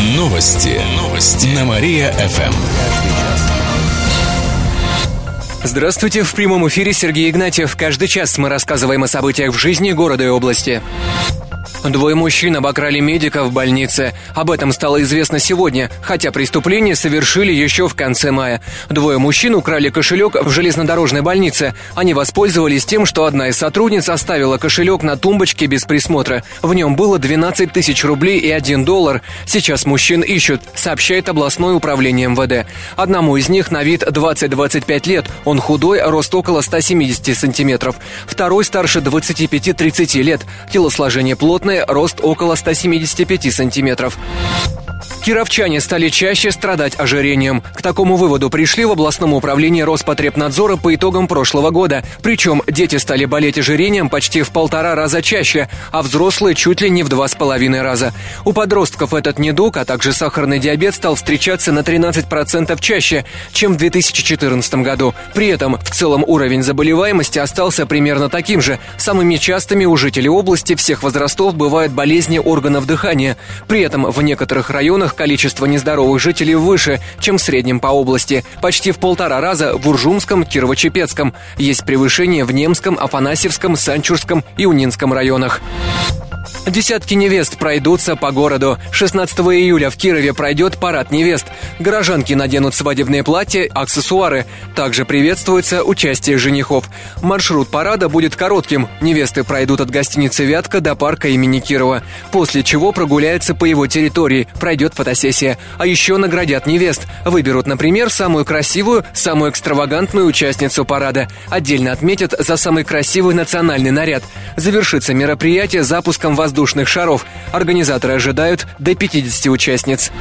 Новости. Новости. На Мария-ФМ. Здравствуйте, в прямом эфире Сергей Игнатьев. Каждый час мы рассказываем о событиях в жизни города и области. Двое мужчин обокрали медика в больнице. Об этом стало известно сегодня, хотя преступление совершили еще в конце мая. Двое мужчин украли кошелек в железнодорожной больнице. Они воспользовались тем, что одна из сотрудниц оставила кошелек на тумбочке без присмотра. В нем было 12 тысяч рублей и 1 доллар. Сейчас мужчин ищут, сообщает областное управление МВД. Одному из них на вид 20-25 лет. Он худой, рост около 170 сантиметров. Второй старше 25-30 лет. Телосложение плотное, рост около 175 сантиметров. Кировчане стали чаще страдать ожирением. К такому выводу пришли в областном управлении Роспотребнадзора по итогам прошлого года. Причем дети стали болеть ожирением почти в полтора раза чаще, а взрослые чуть ли не в два с половиной раза. У подростков этот недуг, а также сахарный диабет стал встречаться на 13% чаще, чем в 2014 году. При этом в целом уровень заболеваемости остался примерно таким же. Самыми частыми у жителей области всех возрастов бывают болезни органов дыхания. При этом в некоторых районах количество нездоровых жителей выше, чем в среднем по области. Почти в полтора раза в Уржумском, Кирово-Чепецком. Есть превышение в Немском, Афанасьевском, Санчурском и Унинском районах. Десятки невест пройдутся по городу. 16 июля в Кирове пройдет парад невест. Горожанки наденут свадебные платья, аксессуары. Также приветствуется участие женихов. Маршрут парада будет коротким. Невесты пройдут от гостиницы «Вятка» до парка имени Кирова. После чего прогуляются по его территории. Пройдет фотосессия. А еще наградят невест. Выберут, например, самую красивую, самую экстравагантную участницу парада. Отдельно отметят за самый красивый национальный наряд. Завершится мероприятие запуском воздушного воздушных шаров. Организаторы ожидают до 50 участниц.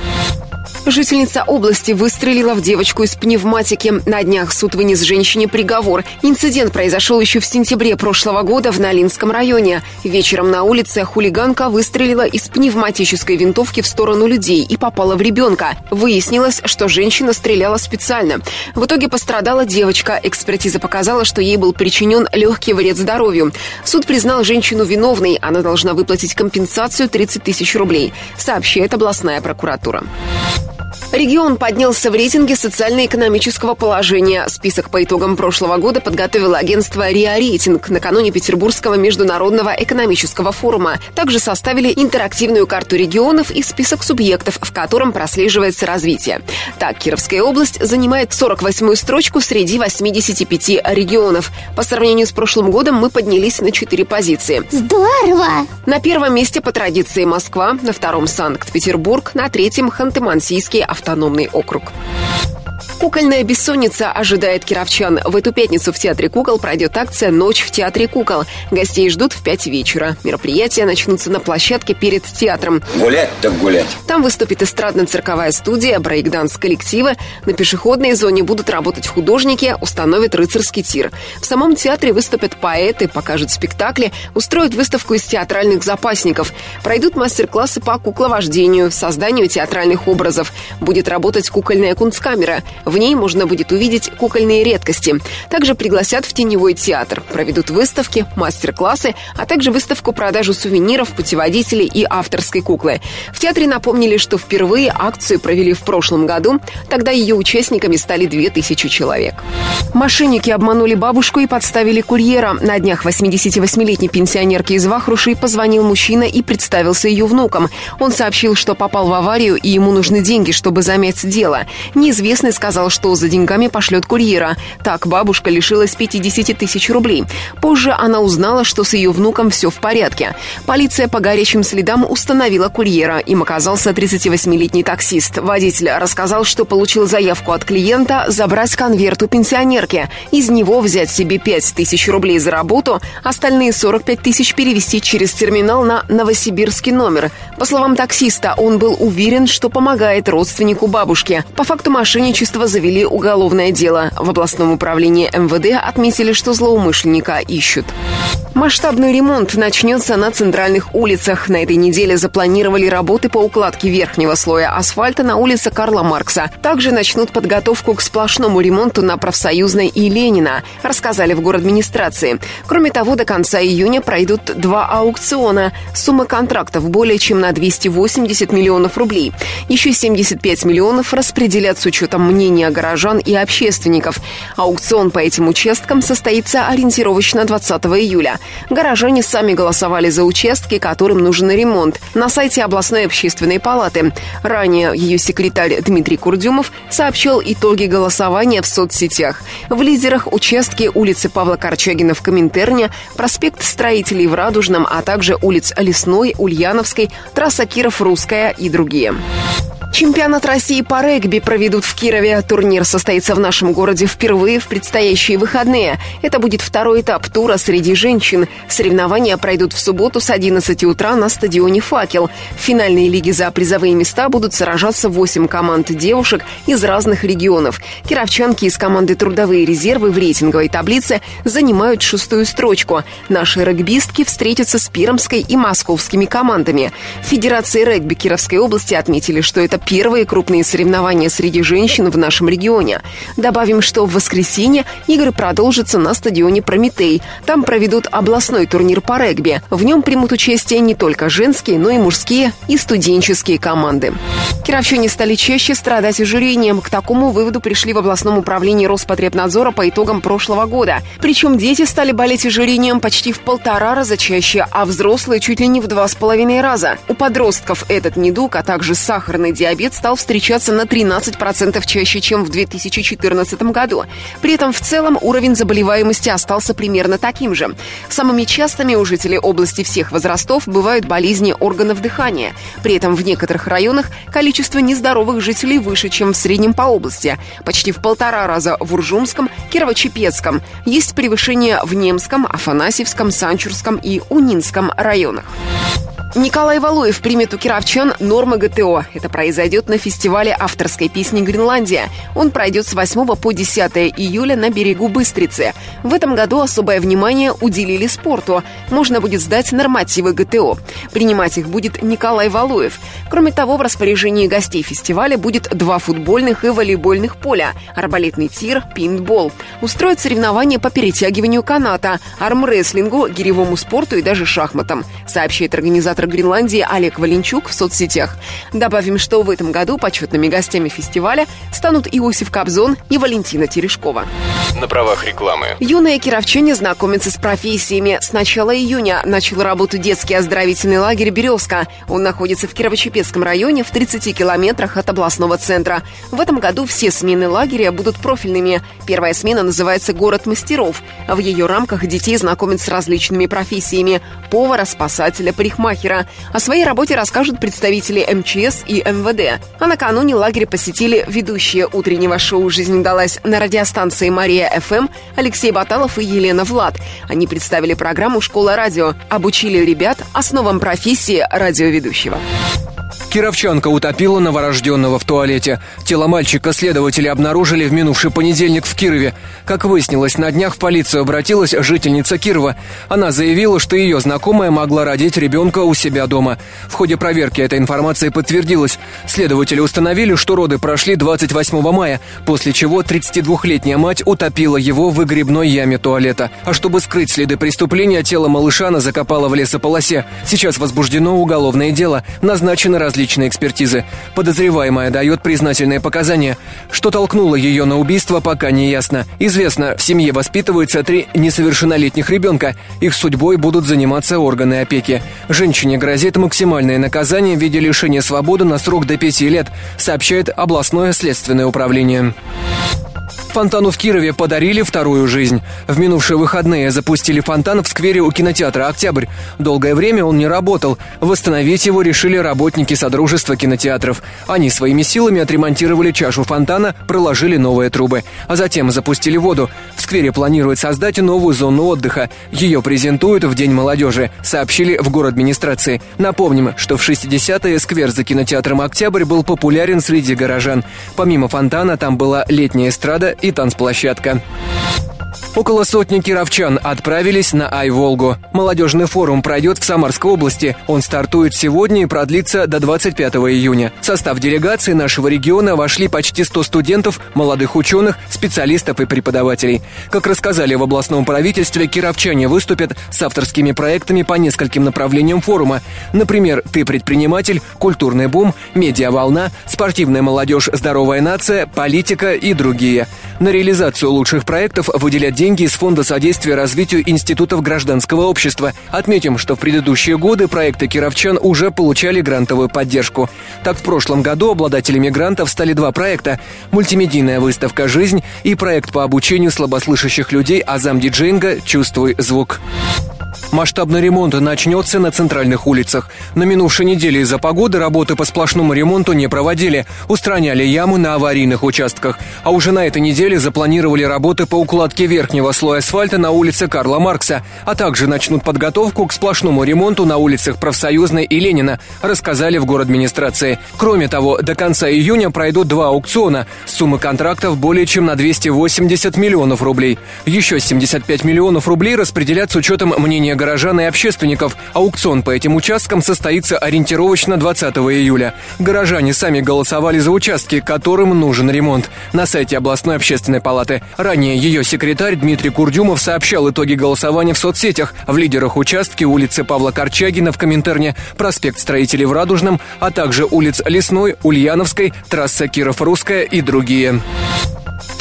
Жительница области выстрелила в девочку из пневматики. На днях суд вынес женщине приговор. Инцидент произошел еще в сентябре прошлого года в Налинском районе. Вечером на улице хулиганка выстрелила из пневматической винтовки в сторону людей и попала в ребенка. Выяснилось, что женщина стреляла специально. В итоге пострадала девочка. Экспертиза показала, что ей был причинен легкий вред здоровью. Суд признал женщину виновной. Она должна выплатить компенсацию 30 тысяч рублей, сообщает областная прокуратура. Регион поднялся в рейтинге социально-экономического положения. Список по итогам прошлого года подготовило агентство РИА Рейтинг накануне Петербургского международного экономического форума. Также составили интерактивную карту регионов и список субъектов, в котором прослеживается развитие. Так, Кировская область занимает 48-ю строчку среди 85 регионов. По сравнению с прошлым годом мы поднялись на 4 позиции. Здорово! На первом месте по традиции Москва, на втором Санкт-Петербург, на третьем Ханты-Мансийский автономный округ. Кукольная бессонница ожидает кировчан. В эту пятницу в Театре кукол пройдет акция «Ночь в Театре кукол». Гостей ждут в 5 вечера. Мероприятия начнутся на площадке перед театром. Гулять так гулять. Там выступит эстрадно-цирковая студия, брейкданс-коллективы. На пешеходной зоне будут работать художники, установят рыцарский тир. В самом театре выступят поэты, покажут спектакли, устроят выставку из театральных запасников. Пройдут мастер-классы по кукловождению, созданию театральных образов. Будет работать кукольная кунсткамера. В ней можно будет увидеть кукольные редкости. Также пригласят в теневой театр. Проведут выставки, мастер-классы, а также выставку-продажу сувениров, путеводителей и авторской куклы. В театре напомнили, что впервые акцию провели в прошлом году. Тогда ее участниками стали 2000 человек. Мошенники обманули бабушку и подставили курьера. На днях 88-летней пенсионерке из Вахруши позвонил мужчина и представился ее внуком. Он сообщил, что попал в аварию и ему нужны деньги, чтобы замять дело. Неизвестный сказал, сказал, что за деньгами пошлет курьера. Так бабушка лишилась 50 тысяч рублей. Позже она узнала, что с ее внуком все в порядке. Полиция по горячим следам установила курьера. Им оказался 38-летний таксист. Водитель рассказал, что получил заявку от клиента забрать конверт у пенсионерки. Из него взять себе 5 тысяч рублей за работу, остальные 45 тысяч перевести через терминал на новосибирский номер. По словам таксиста, он был уверен, что помогает родственнику бабушки. По факту мошенничества этого завели уголовное дело. В областном управлении МВД отметили, что злоумышленника ищут. Масштабный ремонт начнется на центральных улицах. На этой неделе запланировали работы по укладке верхнего слоя асфальта на улице Карла Маркса. Также начнут подготовку к сплошному ремонту на Профсоюзной и Ленина, рассказали в администрации. Кроме того, до конца июня пройдут два аукциона. Сумма контрактов более чем на 280 миллионов рублей. Еще 75 миллионов распределят с учетом мнения горожан и общественников. Аукцион по этим участкам состоится ориентировочно 20 июля. Горожане сами голосовали за участки, которым нужен ремонт, на сайте областной общественной палаты. Ранее ее секретарь Дмитрий Курдюмов сообщил итоги голосования в соцсетях. В лидерах участки улицы Павла Корчагина в Коминтерне, проспект Строителей в Радужном, а также улиц Лесной, Ульяновской, трасса Киров-Русская и другие. Чемпионат России по регби проведут в Кирове. Турнир состоится в нашем городе впервые в предстоящие выходные. Это будет второй этап тура среди женщин. Соревнования пройдут в субботу с 11 утра на стадионе «Факел». В финальной лиге за призовые места будут сражаться 8 команд девушек из разных регионов. Кировчанки из команды «Трудовые резервы» в рейтинговой таблице занимают шестую строчку. Наши регбистки встретятся с Пиромской и Московскими командами. В Федерации регби Кировской области отметили, что это первые крупные соревнования среди женщин в нашем регионе. Добавим, что в воскресенье игры продолжатся на стадионе «Прометей». Там проведут областной турнир по регби. В нем примут участие не только женские, но и мужские и студенческие команды. Кировчане стали чаще страдать ожирением. К такому выводу пришли в областном управлении Роспотребнадзора по итогам прошлого года. Причем дети стали болеть ожирением почти в полтора раза чаще, а взрослые чуть ли не в два с половиной раза. У подростков этот недуг, а также сахарный диабет диабет стал встречаться на 13% чаще, чем в 2014 году. При этом в целом уровень заболеваемости остался примерно таким же. Самыми частыми у жителей области всех возрастов бывают болезни органов дыхания. При этом в некоторых районах количество нездоровых жителей выше, чем в среднем по области. Почти в полтора раза в Уржумском, Кирово-Чепецком. Есть превышение в Немском, Афанасьевском, Санчурском и Унинском районах. Николай Валуев примет у кировчан нормы ГТО. Это произойдет на фестивале авторской песни «Гренландия». Он пройдет с 8 по 10 июля на берегу Быстрицы. В этом году особое внимание уделили спорту. Можно будет сдать нормативы ГТО. Принимать их будет Николай Валуев. Кроме того, в распоряжении гостей фестиваля будет два футбольных и волейбольных поля, арбалетный тир, пинтбол. Устроят соревнования по перетягиванию каната, армрестлингу, гиревому спорту и даже шахматам, сообщает организатор губернатор Гренландии Олег Валенчук в соцсетях. Добавим, что в этом году почетными гостями фестиваля станут Иосиф Кобзон и Валентина Терешкова. На правах рекламы. Юные кировчане знакомятся с профессиями. С начала июня начал работу детский оздоровительный лагерь «Березка». Он находится в Кирово-Чепецком районе в 30 километрах от областного центра. В этом году все смены лагеря будут профильными. Первая смена называется «Город мастеров». В ее рамках детей знакомят с различными профессиями – повара, спасателя, парикмахера, лагеря. О своей работе расскажут представители МЧС и МВД. А накануне лагерь посетили ведущие утреннего шоу «Жизнь далась» на радиостанции «Мария ФМ» Алексей Баталов и Елена Влад. Они представили программу «Школа радио», обучили ребят основам профессии радиоведущего. Кировчанка утопила новорожденного в туалете. Тело мальчика следователи обнаружили в минувший понедельник в Кирове. Как выяснилось, на днях в полицию обратилась жительница Кирова. Она заявила, что ее знакомая могла родить ребенка у себя дома. В ходе проверки этой информации подтвердилась. Следователи установили, что роды прошли 28 мая, после чего 32-летняя мать утопила его в выгребной яме туалета. А чтобы скрыть следы преступления, тело малыша она закопала в лесополосе. Сейчас возбуждено уголовное дело. Назначены различные различные экспертизы. Подозреваемая дает признательные показания. Что толкнуло ее на убийство, пока не ясно. Известно, в семье воспитываются три несовершеннолетних ребенка. Их судьбой будут заниматься органы опеки. Женщине грозит максимальное наказание в виде лишения свободы на срок до пяти лет, сообщает областное следственное управление. Фонтану в Кирове подарили вторую жизнь. В минувшие выходные запустили фонтан в сквере у кинотеатра «Октябрь». Долгое время он не работал. Восстановить его решили работники Содружества кинотеатров. Они своими силами отремонтировали чашу фонтана, проложили новые трубы. А затем запустили воду. В сквере планируют создать новую зону отдыха. Ее презентуют в День молодежи, сообщили в город администрации. Напомним, что в 60-е сквер за кинотеатром «Октябрь» был популярен среди горожан. Помимо фонтана там была летняя эстрада и танцплощадка. Около сотни кировчан отправились на Ай-Волгу. Молодежный форум пройдет в Самарской области. Он стартует сегодня и продлится до 25 июня. В состав делегации нашего региона вошли почти 100 студентов, молодых ученых, специалистов и преподавателей. Как рассказали в областном правительстве, кировчане выступят с авторскими проектами по нескольким направлениям форума. Например, «Ты предприниматель», «Культурный бум», «Медиаволна», «Спортивная молодежь. Здоровая нация», «Политика» и другие. На реализацию лучших проектов выделят деньги из Фонда содействия развитию институтов гражданского общества. Отметим, что в предыдущие годы проекты кировчан уже получали грантовую поддержку. Так, в прошлом году обладателями грантов стали два проекта – мультимедийная выставка «Жизнь» и проект по обучению слабослышащих людей «Азам Диджейнга. Чувствуй звук». Масштабный ремонт начнется на центральных улицах. На минувшей неделе из-за погоды работы по сплошному ремонту не проводили. Устраняли ямы на аварийных участках. А уже на этой неделе запланировали работы по укладке верхнего слоя асфальта на улице Карла Маркса, а также начнут подготовку к сплошному ремонту на улицах Профсоюзной и Ленина, рассказали в город администрации. Кроме того, до конца июня пройдут два аукциона. Сумма контрактов более чем на 280 миллионов рублей. Еще 75 миллионов рублей распределят с учетом мнения горожан и общественников. Аукцион по этим участкам состоится ориентировочно 20 июля. Горожане сами голосовали за участки, которым нужен ремонт. На сайте областной общественной палаты. Ранее ее секретарь Дмитрий Курдюмов сообщал итоги голосования в соцсетях. В лидерах участки улицы Павла Корчагина в Коминтерне, проспект Строителей в Радужном, а также улиц Лесной, Ульяновской, трасса Киров-Русская и другие.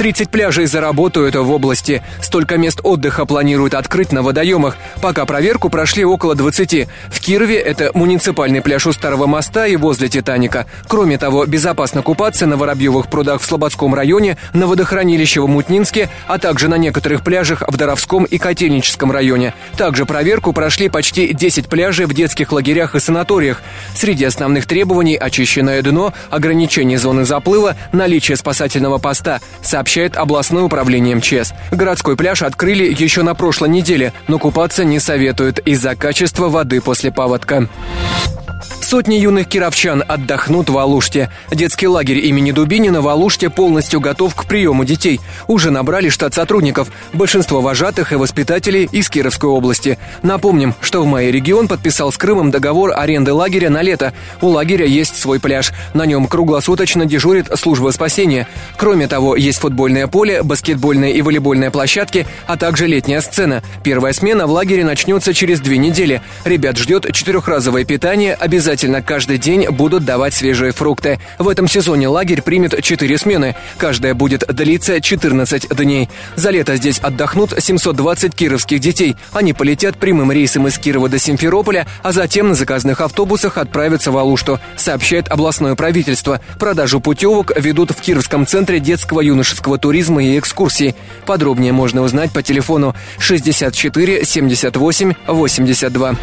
30 пляжей заработают в области. Столько мест отдыха планируют открыть на водоемах. Пока проверку прошли около 20. В Кирове это муниципальный пляж у Старого моста и возле Титаника. Кроме того, безопасно купаться на Воробьевых прудах в Слободском районе, на водохранилище в Мутнинске, а также на некоторых пляжах в Доровском и Котельническом районе. Также проверку прошли почти 10 пляжей в детских лагерях и санаториях. Среди основных требований очищенное дно, ограничение зоны заплыва, наличие спасательного поста, сообщение сообщает областное управление МЧС. Городской пляж открыли еще на прошлой неделе, но купаться не советуют из-за качества воды после паводка. Сотни юных кировчан отдохнут в Алуште. Детский лагерь имени Дубинина в Алуште полностью готов к приему детей. Уже набрали штат сотрудников, большинство вожатых и воспитателей из Кировской области. Напомним, что в мае регион подписал с Крымом договор аренды лагеря на лето. У лагеря есть свой пляж. На нем круглосуточно дежурит служба спасения. Кроме того, есть футбольное поле, баскетбольные и волейбольные площадки, а также летняя сцена. Первая смена в лагере начнется через две недели. Ребят ждет четырехразовое питание, обязательно обязательно каждый день будут давать свежие фрукты. В этом сезоне лагерь примет 4 смены. Каждая будет длиться 14 дней. За лето здесь отдохнут 720 кировских детей. Они полетят прямым рейсом из Кирова до Симферополя, а затем на заказных автобусах отправятся в Алушту, сообщает областное правительство. Продажу путевок ведут в Кировском центре детского юношеского туризма и экскурсий. Подробнее можно узнать по телефону 64 78 82.